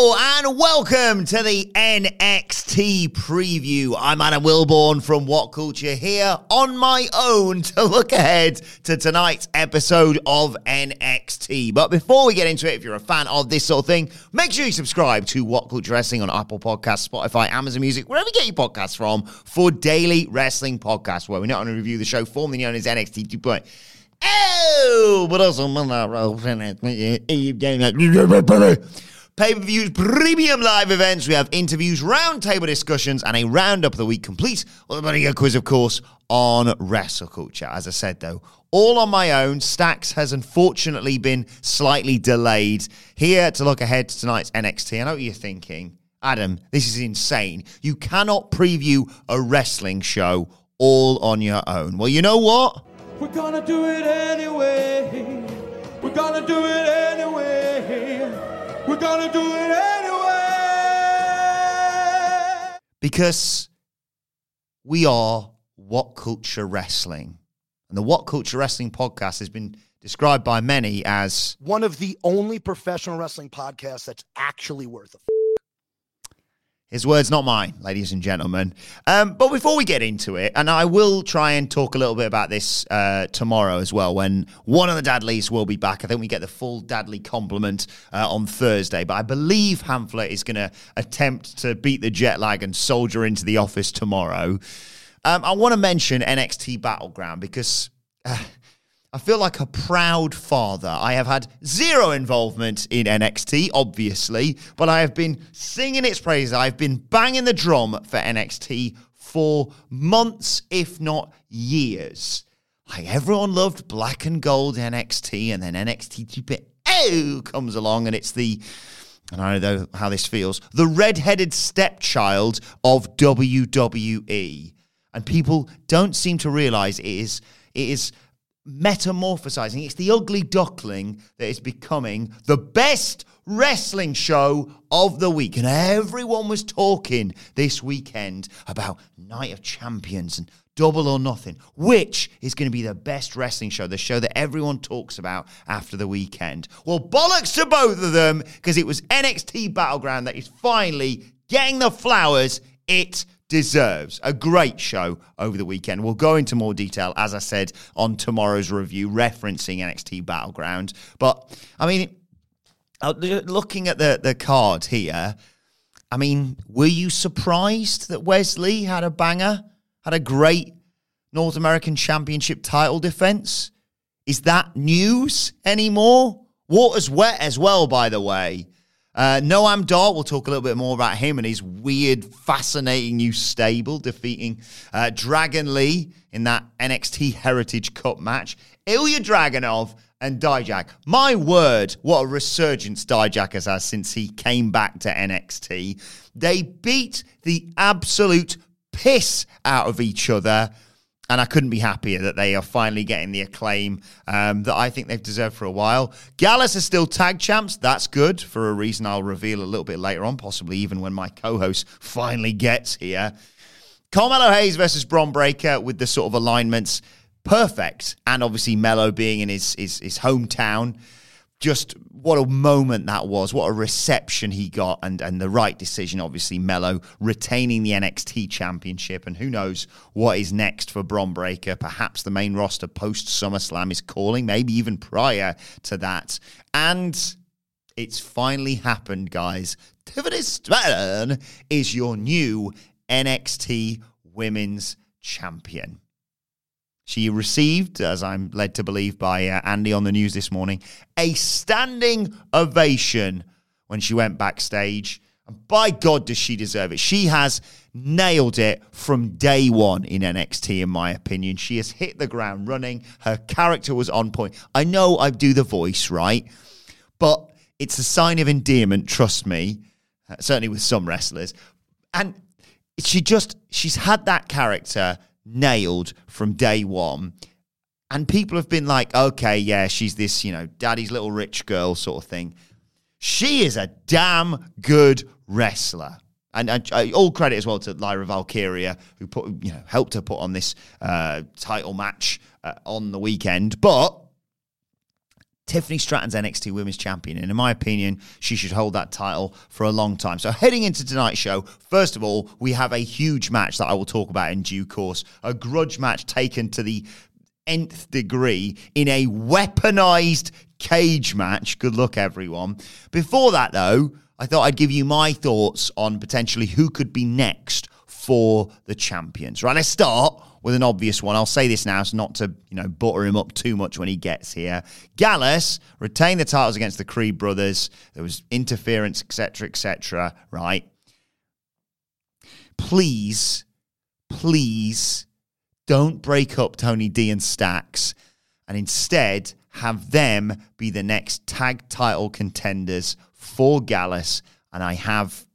And welcome to the NXT preview. I'm Adam Wilbourn from What Culture here on my own to look ahead to tonight's episode of NXT. But before we get into it, if you're a fan of this sort of thing, make sure you subscribe to What Culture Wrestling on Apple Podcasts, Spotify, Amazon Music, wherever you get your podcasts from for daily wrestling podcasts where we not only review the show formerly known as NXT 2.0 Oh, but also pay per views, premium live events. We have interviews, roundtable discussions, and a roundup of the week complete with a buddy quiz, of course, on wrestle culture. As I said, though, all on my own. Stacks has unfortunately been slightly delayed. Here to look ahead to tonight's NXT. I know what you're thinking. Adam, this is insane. You cannot preview a wrestling show all on your own. Well, you know what? We're gonna do it anyway. We're gonna do it anyway. We're gonna do it anyway. Because we are What Culture Wrestling. And the What Culture Wrestling podcast has been described by many as one of the only professional wrestling podcasts that's actually worth a. F- his words, not mine, ladies and gentlemen. Um, but before we get into it, and I will try and talk a little bit about this uh, tomorrow as well, when one of the Dadleys will be back. I think we get the full Dadley compliment uh, on Thursday. But I believe Hamlet is going to attempt to beat the jet lag and soldier into the office tomorrow. Um, I want to mention NXT Battleground because. Uh, I feel like a proud father. I have had zero involvement in NXT, obviously, but I have been singing its praises. I've been banging the drum for NXT for months, if not years. Like everyone loved black and gold NXT, and then NXT 2.0 comes along, and it's the and I don't know how this feels, the red-headed stepchild of WWE. And people don't seem to realize it is it is metamorphosizing. It's the ugly duckling that is becoming the best wrestling show of the week. And everyone was talking this weekend about Night of Champions and Double or Nothing, which is going to be the best wrestling show, the show that everyone talks about after the weekend. Well, bollocks to both of them because it was NXT Battleground that is finally getting the flowers it deserves. A great show over the weekend. We'll go into more detail, as I said, on tomorrow's review, referencing NXT Battleground. But, I mean, uh, looking at the, the card here, I mean, were you surprised that Wesley had a banger, had a great North American Championship title defense? Is that news anymore? Water's wet as well, by the way. Uh, Noam Dar, we'll talk a little bit more about him and his weird, fascinating new stable, defeating uh, Dragon Lee in that NXT Heritage Cup match. Ilya Dragunov and Dijak. My word, what a resurgence Dijak has had since he came back to NXT. They beat the absolute piss out of each other and I couldn't be happier that they are finally getting the acclaim um, that I think they've deserved for a while. Gallus is still tag champs. That's good for a reason I'll reveal a little bit later on, possibly even when my co host finally gets here. Carmelo Hayes versus Bron Breakker with the sort of alignments perfect. And obviously, Melo being in his, his, his hometown. just what a moment that was, what a reception he got, and and the right decision, obviously, Melo retaining the NXT championship, and who knows what is next for Bron Breakker. Perhaps the main roster post SummerSlam is calling, maybe even prior to that. And it's finally happened, guys. Tiffany Stratton is your new NXT Women's Champion. She received, as I'm led to believe by uh, Andy on the news this morning, a standing ovation when she went backstage. And by God, does she deserve it? She has nailed it from day one in NXT, in my opinion. She has hit the ground running. Her character was on point. I know I do the voice, right? But it's a sign of endearment, trust me, uh, certainly with some wrestlers. And she just, she's had that character nailed from day one. And people have been like, okay, yeah, she's this, you know, daddy's little rich girl sort of thing. She is a damn good wrestler. And, and uh, all credit as well to Lyra Valkyria, who put, you know, helped her put on this uh, title match uh, on the weekend. But Tiffany Stratton's NXT Women's Champion, and in my opinion, she should hold that title for a long time. So, heading into tonight's show, first of all, we have a huge match that I will talk about in due course. A grudge match taken to the nth degree in a weaponized cage match. Good luck, everyone. Before that, though, I thought I'd give you my thoughts on potentially who could be next for the champions. Right, let's start with an obvious one. I'll say this now, so not to you know butter him up too much when he gets here. Gallus retained the titles against the Creed brothers. There was interference, etc., etc. Right? Please, please, don't break up Tony D and Stacks, and instead have them be the next tag title contenders for Gallus. And I have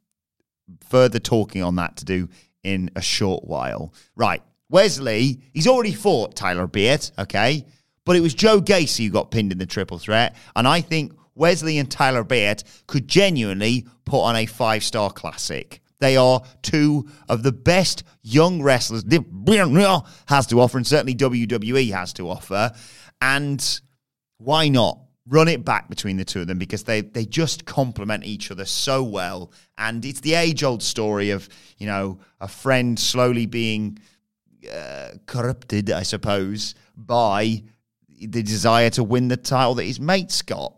further talking on that to do in a short while. Right. Wesley, he's already fought Tyler Bate, okay? But it was Joe Gacy who got pinned in the triple threat. And I think Wesley and Tyler Bate could genuinely put on a five star classic. They are two of the best young wrestlers has to offer, and certainly WWE has to offer. And why not run it back between the two of them because they they just complement each other so well. And it's the age old story of you know a friend slowly being uh, corrupted, I suppose, by the desire to win the title that his mates got.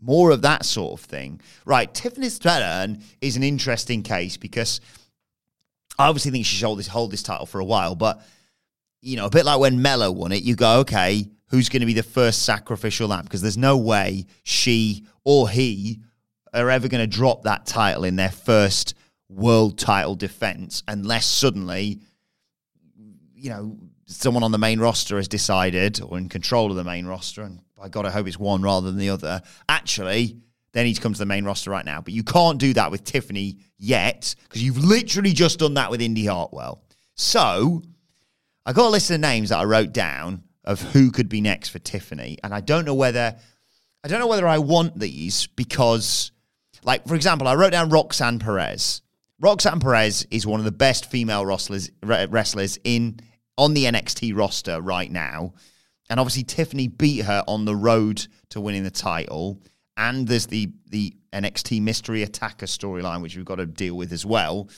More of that sort of thing. Right, Tiffany Stratton is an interesting case because I obviously think she should hold this, hold this title for a while, but, you know, a bit like when Melo won it, you go, okay, who's going to be the first sacrificial lamb? Because there's no way she or he are ever going to drop that title in their first world title defense unless suddenly you know, someone on the main roster has decided or in control of the main roster, and by God, I hope it's one rather than the other. Actually, they need to come to the main roster right now. But you can't do that with Tiffany yet because you've literally just done that with Indi Hartwell. So I got a list of names that I wrote down of who could be next for Tiffany, and I don't know whether I don't know whether I want these because, like for example, I wrote down Roxanne Perez. Roxanne Perez is one of the best female wrestlers wrestlers in on the NXT roster right now. And obviously, Tiffany beat her on the road to winning the title. And there's the the NXT mystery attacker storyline, which we've got to deal with as well.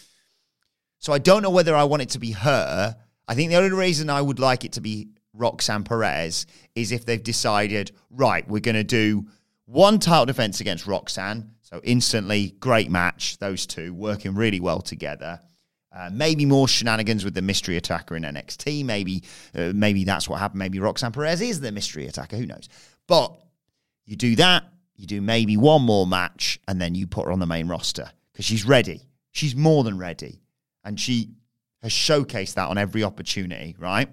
So I don't know whether I want it to be her. I think the only reason I would like it to be Roxanne Perez is if they've decided, right, we're going to do one title defense against Roxanne. So instantly, great match. Those two working really well together. Uh, maybe more shenanigans with the mystery attacker in NXT. Maybe, uh, maybe that's what happened. Maybe Roxanne Perez is the mystery attacker. Who knows? But you do that. You do maybe one more match, and then you put her on the main roster because she's ready. She's more than ready, and she has showcased that on every opportunity. Right.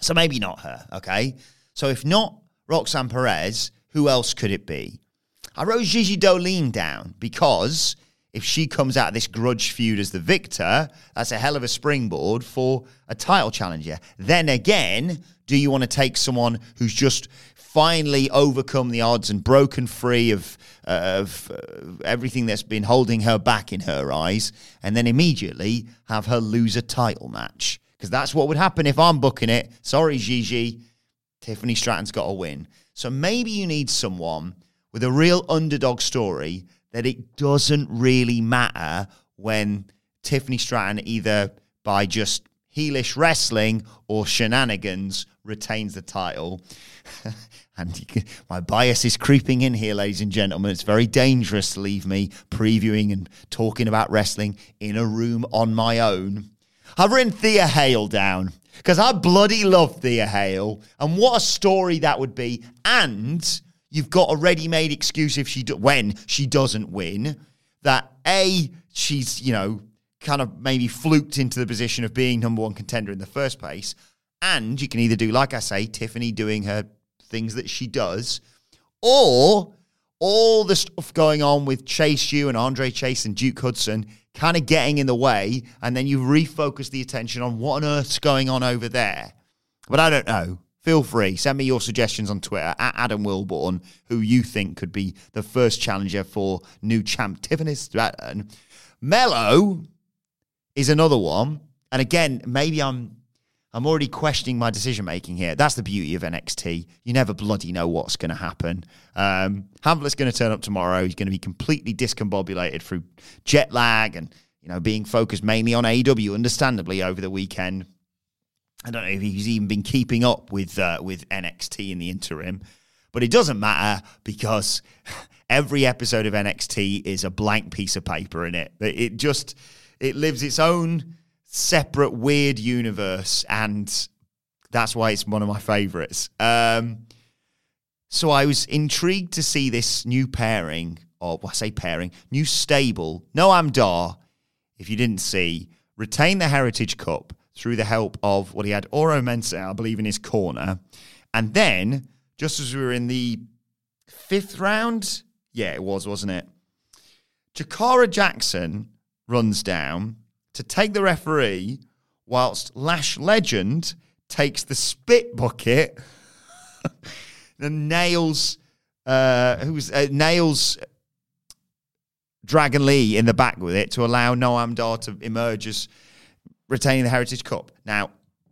So maybe not her. Okay. So if not Roxanne Perez, who else could it be? I wrote Gigi Dolin down because if she comes out of this grudge feud as the victor, that's a hell of a springboard for a title challenger. Then again, do you want to take someone who's just finally overcome the odds and broken free of, uh, of uh, everything that's been holding her back in her eyes, and then immediately have her lose a title match? Because that's what would happen if I'm booking it. Sorry, Gigi. Tiffany Stratton's got to win. So maybe you need someone with a real underdog story that it doesn't really matter when Tiffany Stratton either by just heelish wrestling or shenanigans retains the title. and my bias is creeping in here, ladies and gentlemen. It's very dangerous to leave me previewing and talking about wrestling in a room on my own. I've written Thea Hale down because I bloody love Thea Hale, and what a story that would be. And you've got a ready-made excuse if she do- when she doesn't win that a she's you know kind of maybe fluked into the position of being number one contender in the first place, and you can either do like I say, Tiffany doing her things that she does, or all the stuff going on with Chase U and Andre Chase and Duke Hudson kind of getting in the way, and then you refocus the attention on what on earth's going on over there. But I don't know. Feel free. Send me your suggestions on Twitter at Adam Wilbourn, who you think could be the first challenger for new champ Tiffany Stratton. Melo is another one. And again, maybe I'm I'm already questioning my decision making here. That's the beauty of NXT. You never bloody know what's going to happen. Um, Hamlet's going to turn up tomorrow. He's going to be completely discombobulated through jet lag and you know being focused mainly on AEW, understandably, over the weekend. I don't know if he's even been keeping up with uh, with NXT in the interim, but it doesn't matter because every episode of NXT is a blank piece of paper in it. It just it lives its own separate weird universe, and that's why it's one of my favorites. Um, so I was intrigued to see this new pairing, or well, I say pairing, new stable. Noam Dar, if you didn't see, retain the Heritage Cup through the help of what well, he had Oro Mensah, I believe, in his corner. And then, just as we were in the fifth round, yeah, it was, wasn't it? Jakara Jackson runs down to take the referee, whilst Lash Legend takes the spit bucket and nails uh, who's uh, nails Dragon Lee in the back with it to allow Noam Dar to emerge as retaining the Heritage Cup. Now,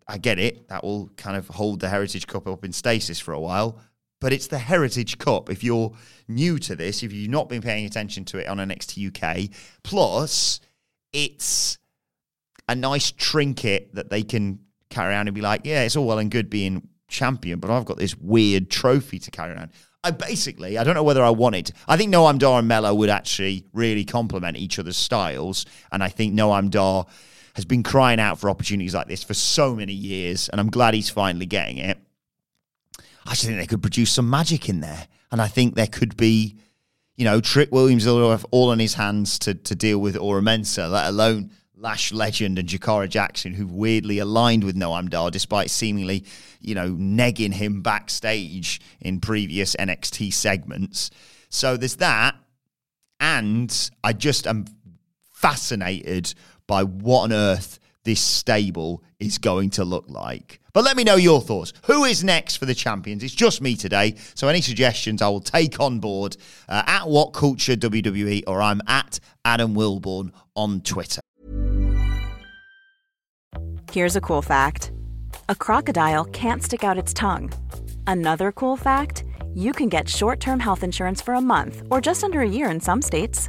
I get it. That will kind of hold the Heritage Cup up in stasis for a while. But it's the Heritage Cup. If you're new to this, if you've not been paying attention to it on NXT UK, plus it's a nice trinket that they can carry around and be like, yeah, it's all well and good being champion, but I've got this weird trophy to carry around. I basically, I don't know whether I want it. I think Noam Dar and Melo would actually really complement each other's styles. And I think Noam Dar has been crying out for opportunities like this for so many years, and I'm glad he's finally getting it. I just think they could produce some magic in there, and I think there could be, you know, Trick Williams will have all in his hands to to deal with Oro Mensah, let alone Lash Legend and Jakara Jackson, who've weirdly aligned with Noam Dar despite seemingly, you know, negging him backstage in previous NXT segments. So there's that, and I just am fascinated by what on earth this stable is going to look like. But let me know your thoughts. Who is next for the champions? It's just me today. So any suggestions I will take on board uh, at What Culture WWE or I'm at Adam Wilbourn on Twitter. Here's a cool fact a crocodile can't stick out its tongue. Another cool fact you can get short term health insurance for a month or just under a year in some states.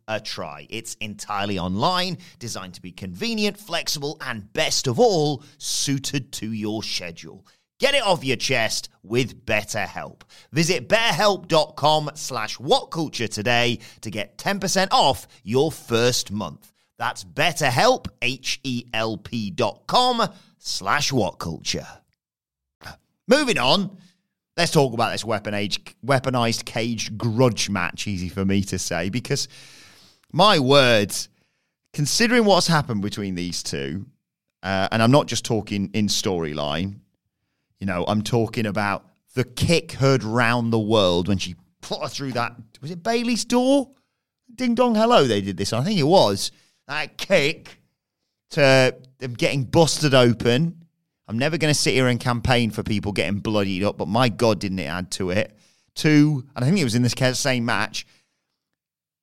a try? It's entirely online, designed to be convenient, flexible, and best of all, suited to your schedule. Get it off your chest with BetterHelp. Visit betterhelp.com slash whatculture today to get 10% off your first month. That's betterhelp, H-E-L-P dot com slash whatculture. Moving on, let's talk about this weapon age, weaponized cage grudge match. Easy for me to say because my words, considering what's happened between these two, uh, and I'm not just talking in storyline, you know, I'm talking about the kick heard round the world when she put her through that. Was it Bailey's door? Ding dong hello, they did this. I think it was that kick to them getting busted open. I'm never going to sit here and campaign for people getting bloodied up, but my God, didn't it add to it? Two, and I think it was in this same match.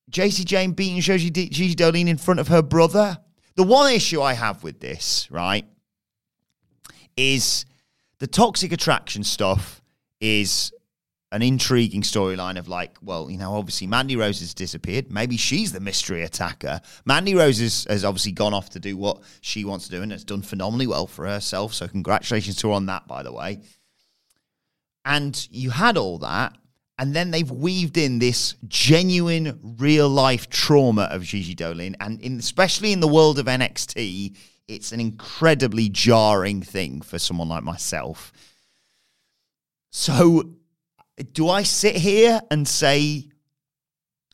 Jacy Jayne beating Gigi, Gigi Dolin in front of her brother. The one issue I have with this, right, is the toxic attraction stuff is an intriguing storyline of like, well, you know, obviously Mandy Rose has disappeared. Maybe she's the mystery attacker. Mandy Rose has, has obviously gone off to do what she wants to do and has done phenomenally well for herself. So congratulations to her on that, by the way. And you had all that, and then they've weaved in this genuine real life trauma of Gigi Dolin, and in, especially in the world of NXT, it's an incredibly jarring thing for someone like myself. So, do I sit here and say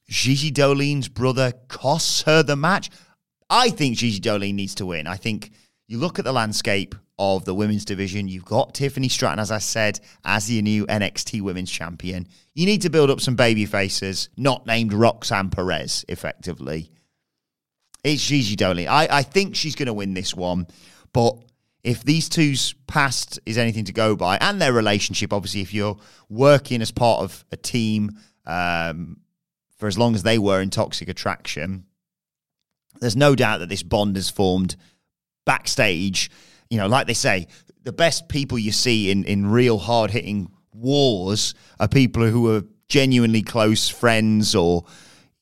Gigi Dolin's brother costs her the match? I think Gigi Dolin needs to win. I think you look at the landscape of the women's division. You've got Tiffany Stratton, as I said, as your new NXT Women's Champion. You need to build up some baby faces, not named Roxanne Perez, effectively. It's Gigi Dolin. I, I think she's going to win this one, but if these two's past is anything to go by, and their relationship, obviously, if you're working as part of a team um, for as long as they were in Toxic Attraction, there's no doubt that this bond has formed backstage you know, like they say, the best people you see in, in real hard hitting wars are people who are genuinely close friends or,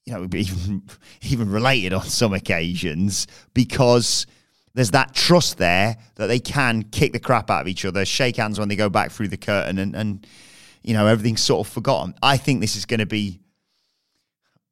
you know, even, even related on some occasions because there's that trust there that they can kick the crap out of each other, shake hands when they go back through the curtain, and, and you know, everything's sort of forgotten. I think this is going to be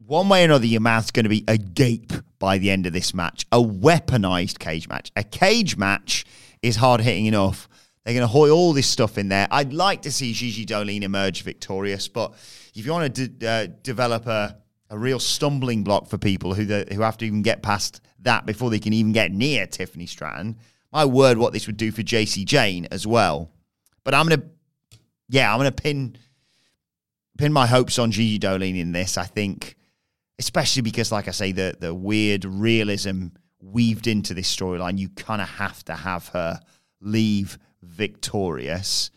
one way or another, your mouth's going to be agape by the end of this match. A weaponized cage match. A cage match is hard hitting enough. They're going to hoy all this stuff in there. I'd like to see Gigi Dolin emerge victorious, but if you want to de- uh, develop a, a real stumbling block for people who the, who have to even get past that before they can even get near Tiffany Stratton, my word, what this would do for Jacy Jayne as well. But I'm going to, yeah, I'm going to pin pin my hopes on Gigi Dolin in this. I think, especially because, like I say, the the weird realism weaved into this storyline, you kind of have to have her leave victorious.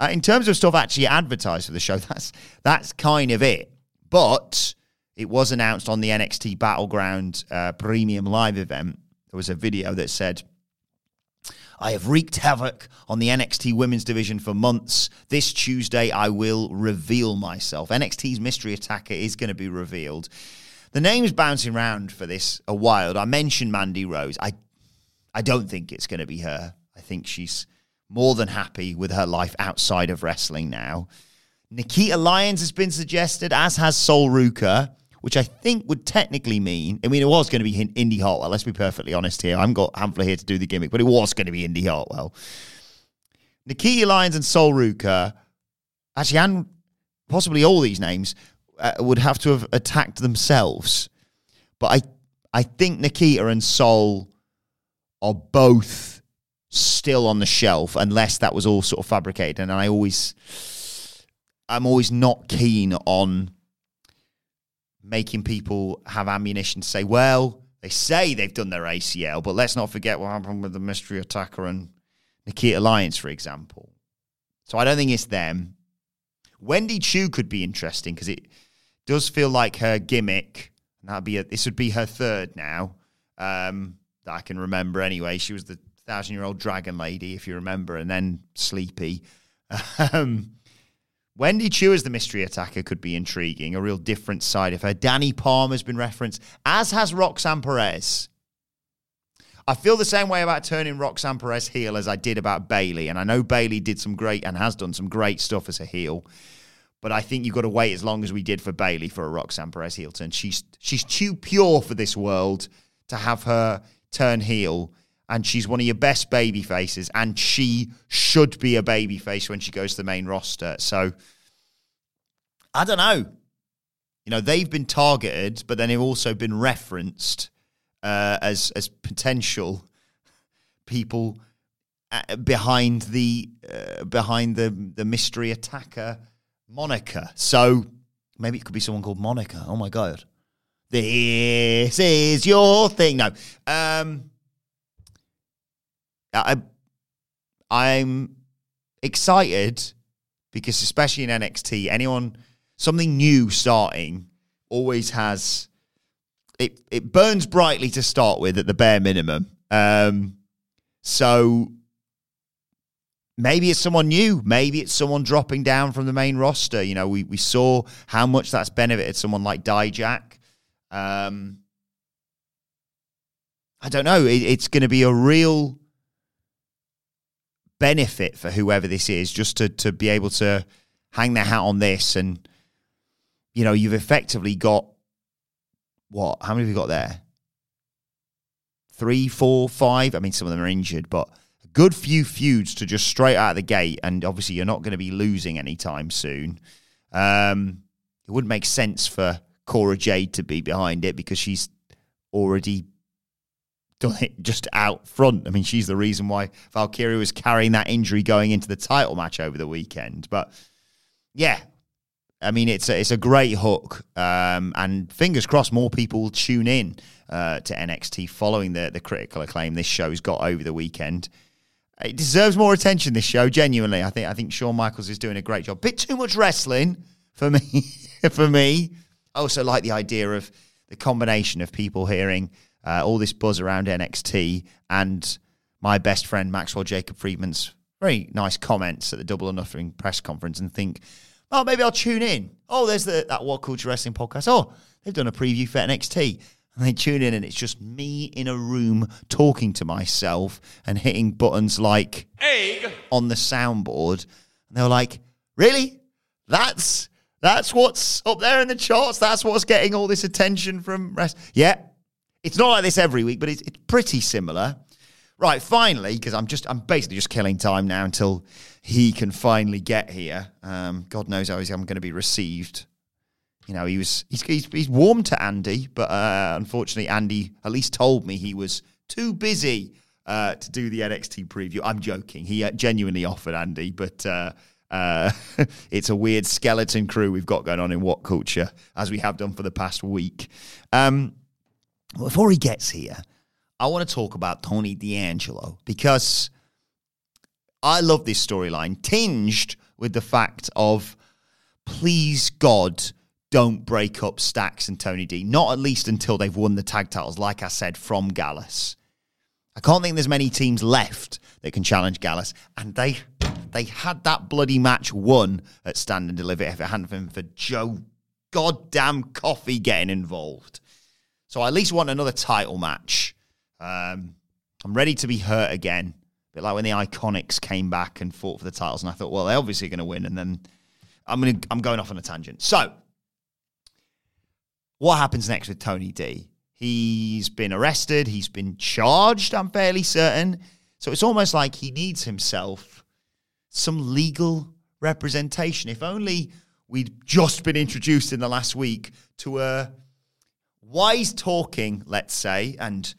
Uh, in terms of stuff actually advertised for the show, that's that's kind of it. But it was announced on the NXT Battleground uh, Premium Live event. There was a video that said, I have wreaked havoc on the NXT women's division for months. This Tuesday, I will reveal myself. NXT's mystery attacker is going to be revealed. The name's bouncing around for this a while. I mentioned Mandy Rose. I, I don't think it's going to be her. I think she's more than happy with her life outside of wrestling now. Nikita Lyons has been suggested, as has Sol Ruka, which I think would technically mean. I mean, it was going to be Indi Hartwell. Let's be perfectly honest here. I haven't got Hamflett here to do the gimmick, but it was going to be Indi Hartwell. Nikita Lyons and Sol Ruka, actually, and possibly all these names uh, would have to have attacked themselves. But I, I think Nikita and Sol are both still on the shelf, unless that was all sort of fabricated. And I always, I'm always not keen on making people have ammunition to say, well, they say they've done their ACL, but let's not forget what happened with the mystery attacker and Nikita Lyons, for example. So I don't think it's them. Wendy Choo could be interesting because it does feel like her gimmick. That'd be a, this would be her third now um, that I can remember. Anyway, she was the thousand year old dragon lady, if you remember, and then Sleepy. Um, Wendy Choo as the mystery attacker could be intriguing, a real different side of her. Dani Palmer's been referenced, as has Roxanne Perez. I feel the same way about turning Roxanne Perez heel as I did about Bayley. And I know Bayley did some great and has done some great stuff as a heel. But I think you've got to wait as long as we did for Bayley for a Roxanne Perez heel turn. She's she's too pure for this world to have her turn heel. And she's one of your best baby faces. And she should be a baby face when she goes to the main roster. So I don't know. You know, they've been targeted, but then they've also been referenced uh, as as potential people uh, behind the uh, behind the the mystery attacker Monica. So maybe it could be someone called Monica. Oh my god, this is your thing. No, um, I I'm excited because especially in NXT, anyone something new starting always has it it burns brightly to start with at the bare minimum. Um, so maybe it's someone new. Maybe it's someone dropping down from the main roster. You know, we we saw how much that's benefited someone like Dijak. Um, I don't know. It, it's going to be a real benefit for whoever this is, just to to be able to hang their hat on this, and you know, you've effectively got what? How many have you got there? Three, four, five. I mean, some of them are injured, but a good few feuds to just straight out of the gate. And obviously, you're not going to be losing anytime soon. Um, it wouldn't make sense for Cora Jade to be behind it because she's already done it just out front. I mean, she's the reason why Valkyria was carrying that injury going into the title match over the weekend. But yeah, I mean, it's a, it's a great hook, um, and fingers crossed more people tune in uh, to NXT following the the critical acclaim this show's got over the weekend. It deserves more attention. This show, genuinely, I think I think Shawn Michaels is doing a great job. Bit too much wrestling for me. for me, I also like the idea of the combination of people hearing uh, all this buzz around NXT and my best friend Maxwell Jacob Friedman's very nice comments at the Double or Nothing press conference, and think Oh, maybe I'll tune in. Oh, there's the that What Culture Wrestling podcast. Oh, they've done a preview for NXT. And they tune in and it's just me in a room talking to myself and hitting buttons like egg on the soundboard. And they were like, Really? That's that's what's up there in the charts. That's what's getting all this attention from rest. Yeah. It's not like this every week, but it's, it's pretty similar. Right, finally, because I'm just I'm basically just killing time now until he can finally get here. Um, God knows how I'm going to be received. You know, he was he's he's, he's warm to Andy, but uh, unfortunately, Andy at least told me he was too busy uh, to do the NXT preview. I'm joking. He uh, genuinely offered Andy, but uh, uh, it's a weird skeleton crew we've got going on in What Culture, as we have done for the past week. Um, before he gets here, I want to talk about Tony D'Angelo because I love this storyline, tinged with the fact of please God, don't break up Stacks and Tony D. Not at least until they've won the tag titles, like I said, from Gallus. I can't think there's many teams left that can challenge Gallus. And they they had that bloody match won at Stand and Deliver if it hadn't been for Joe goddamn Coffee getting involved. So I at least want another title match. Um, I'm ready to be hurt again bit like when the Iconics came back and fought for the titles, and I thought, well, they're obviously going to win, and then I'm going I'm going off on a tangent. So, what happens next with Tony D? He's been arrested. He's been charged. I'm fairly certain. So it's almost like he needs himself some legal representation. If only we'd just been introduced in the last week to a wise talking, let's say, and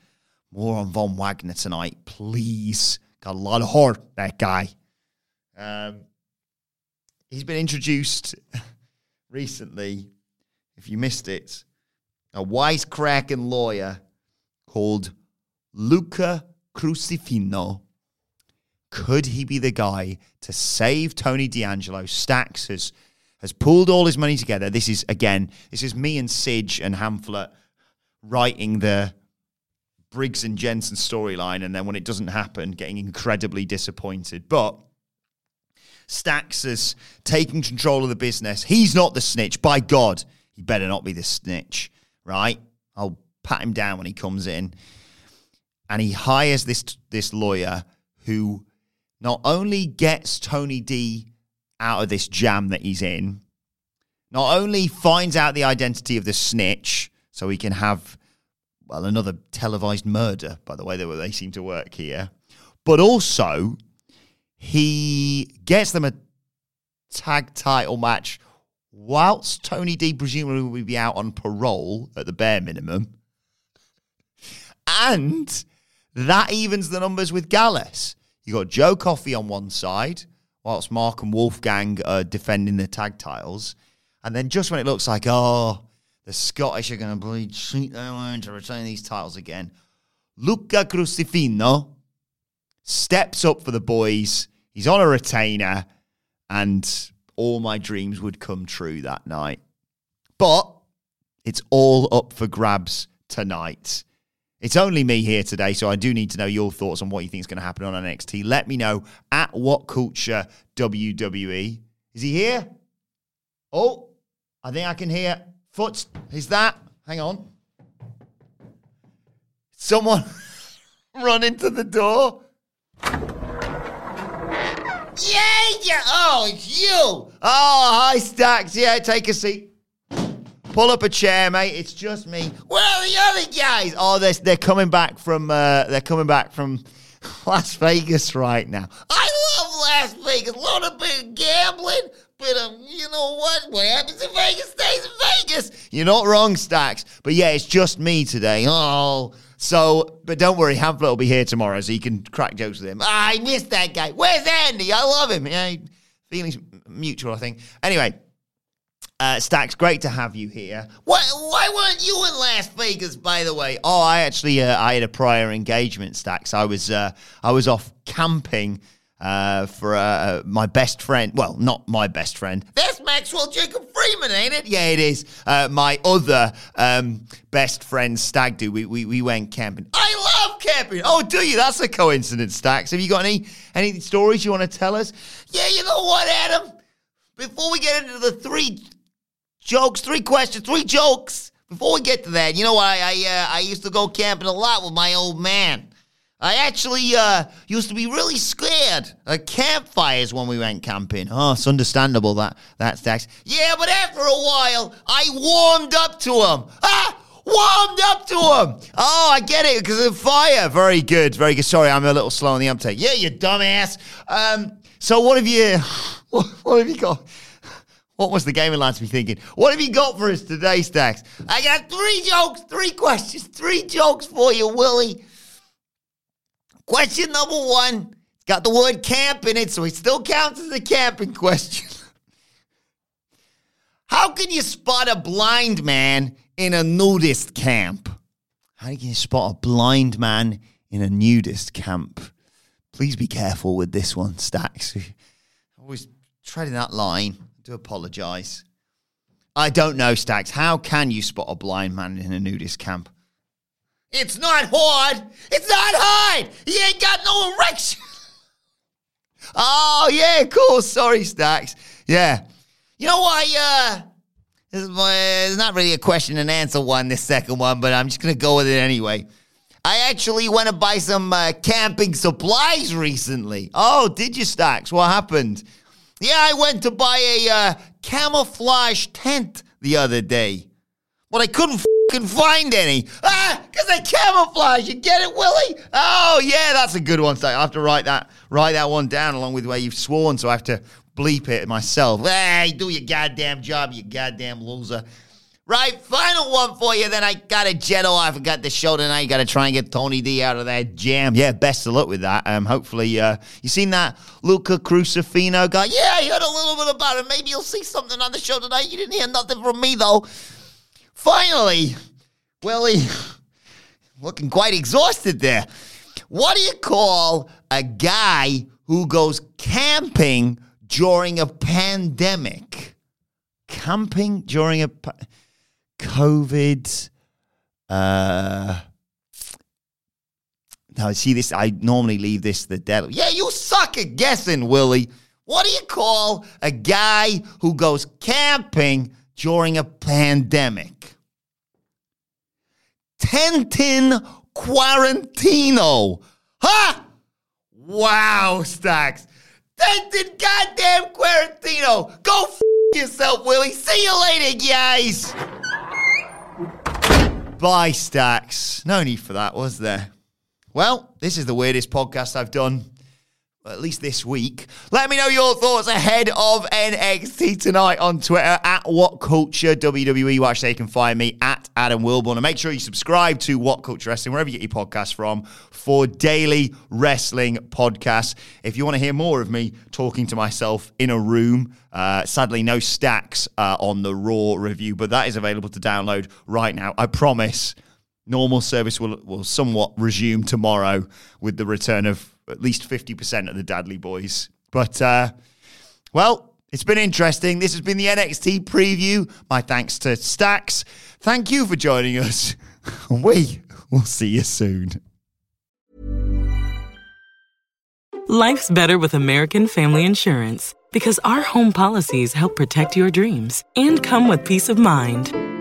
more on Von Wagner tonight, please. Got a lot of heart, that guy. Um, he's been introduced recently. If you missed it, a wisecracking lawyer called Luca Crusifino. Could he be the guy to save Tony D'Angelo? Stacks has has pulled all his money together. This is again, this is me and Sidge and Hamflet writing the Briggs and Jensen storyline, and then when it doesn't happen, getting incredibly disappointed. But Stacks is taking control of the business. He's not the snitch. By God, he better not be the snitch, right? I'll pat him down when he comes in. And he hires this this lawyer who not only gets Tony D out of this jam that he's in, not only finds out the identity of the snitch so he can have well another televised murder by the way they, they seem to work here, but also he gets them a tag title match whilst Tony D presumably will be out on parole at the bare minimum. And that evens the numbers with Gallus. You got Joe Coffey on one side, whilst Mark and Wolfgang are defending the tag titles. And then just when it looks like, oh, the Scottish are going to bleed cheat their own to retain these titles again, Luca Crusifino steps up for the boys. He's on a retainer, and all my dreams would come true that night. But it's all up for grabs tonight. It's only me here today, so I do need to know your thoughts on what you think is going to happen on NXT. Let me know at What Culture WWE. Is he here? Oh, I think I can hear foot. Is that? Hang on. Someone run into the door. Yeah, yeah. Oh, it's you. Oh, hi, Stacks. Yeah, take a seat. Pull up a chair, mate. It's just me. Where are the other guys? Oh, they're, they're coming back from uh, they're coming back from Las Vegas right now. I love Las Vegas. A lot of gambling, but um, you know what? What happens in Vegas stays in Vegas. You're not wrong, Stacks. But yeah, it's just me today. Oh, so, but don't worry, Hamflet will be here tomorrow, so you can crack jokes with him. Ah, I missed that guy. Where's Andy? I love him. Yeah, feelings mutual, I think. Anyway, uh, Stacks, great to have you here. Why, why weren't you in Las Vegas, by the way? Oh, I actually uh, I had a prior engagement, Stacks. I was uh, I was off camping uh, for uh, my best friend. Well, not my best friend. That's Maxwell Jacob Friedman, ain't it? Yeah, it is. Uh, my other um, best friend, Stag do. We, we we went camping. I love camping. Oh, do you? That's a coincidence, Stacks. Have you got any any stories you want to tell us? Yeah, you know what, Adam. Before we get into the three jokes, three questions, three jokes. Before we get to that, you know, I I, uh, I used to go camping a lot with my old man. I actually uh, used to be really scared of campfires when we went camping. Oh, it's understandable that that's Dax. Yeah, but after a while, I warmed up to them. Ah, warmed up to them. Oh, I get it because of the fire. Very good, very good. Sorry, I'm a little slow on the uptake. Yeah, you dumbass. Um, so what have you? What, what have you got? What was the gaming lads be thinking? What have you got for us today, Stacks? I got three jokes, three questions, three jokes for you, Willie. Question number one. It's got the word camp in it, so it still counts as a camping question. How can you spot a blind man in a nudist camp? How can you spot a blind man in a nudist camp? Please be careful with this one, Stacks. Always treading that line. I do apologize. I don't know, Stacks. How can you spot a blind man in a nudist camp? It's not hard. It's not hard. He ain't got no erection. oh yeah, cool. Sorry, Stacks. Yeah. You know why? Uh, this is my, it's not really a question and answer one. This second one, but I'm just gonna go with it anyway. I actually went to buy some uh, camping supplies recently. Oh, did you, Stacks? What happened? Yeah, I went to buy a uh, camouflage tent the other day, but I couldn't fucking find any. Ah, because they camouflage. You get it, Willie? Oh yeah, that's a good one. So I have to write that write that one down along with where you've sworn, so I have to bleep it myself. Hey, do your goddamn job, you goddamn loser. Right, final one for you. Then I got a Jetto. I forgot the show tonight. You Got to try and get Tony D out of that jam. Yeah, best of luck with that. Um, hopefully, uh, you seen that Luca Crusifino guy? Yeah, I heard a little bit about it. Maybe you'll see something on the show tonight. You didn't hear nothing from me though. Finally, Willie, looking quite exhausted there. What do you call a guy who goes camping during a pandemic? Camping during a pa- COVID. Uh, now, see this. I normally leave this to the devil. Yeah, you suck at guessing, Willie. What do you call a guy who goes camping during a pandemic? Tentin Quarantino. Ha! Wow, Stacks. Tentin goddamn Quarantino. Go f- yourself, Willie. See you later, guys. Bye, Stacks. No need for that, was there? Well, this is the weirdest podcast I've done, at least this week. Let me know your thoughts ahead of NXT tonight on Twitter at What Culture WWE. Watch they can find me at Adam Wilbourn. And make sure you subscribe to What Culture Wrestling, wherever you get your podcasts from, for daily wrestling podcasts. If you want to hear more of me talking to myself in a room, uh, sadly, no stacks uh, on the Raw review, but that is available to download right now. I promise normal service will, will somewhat resume tomorrow with the return of at least 50% of the Dudley boys. But, uh, well, it's been interesting. This has been the NXT preview. My thanks to Stacks. Thank you for joining us. We will see you soon. Life's better with American Family Insurance because our home policies help protect your dreams and come with peace of mind.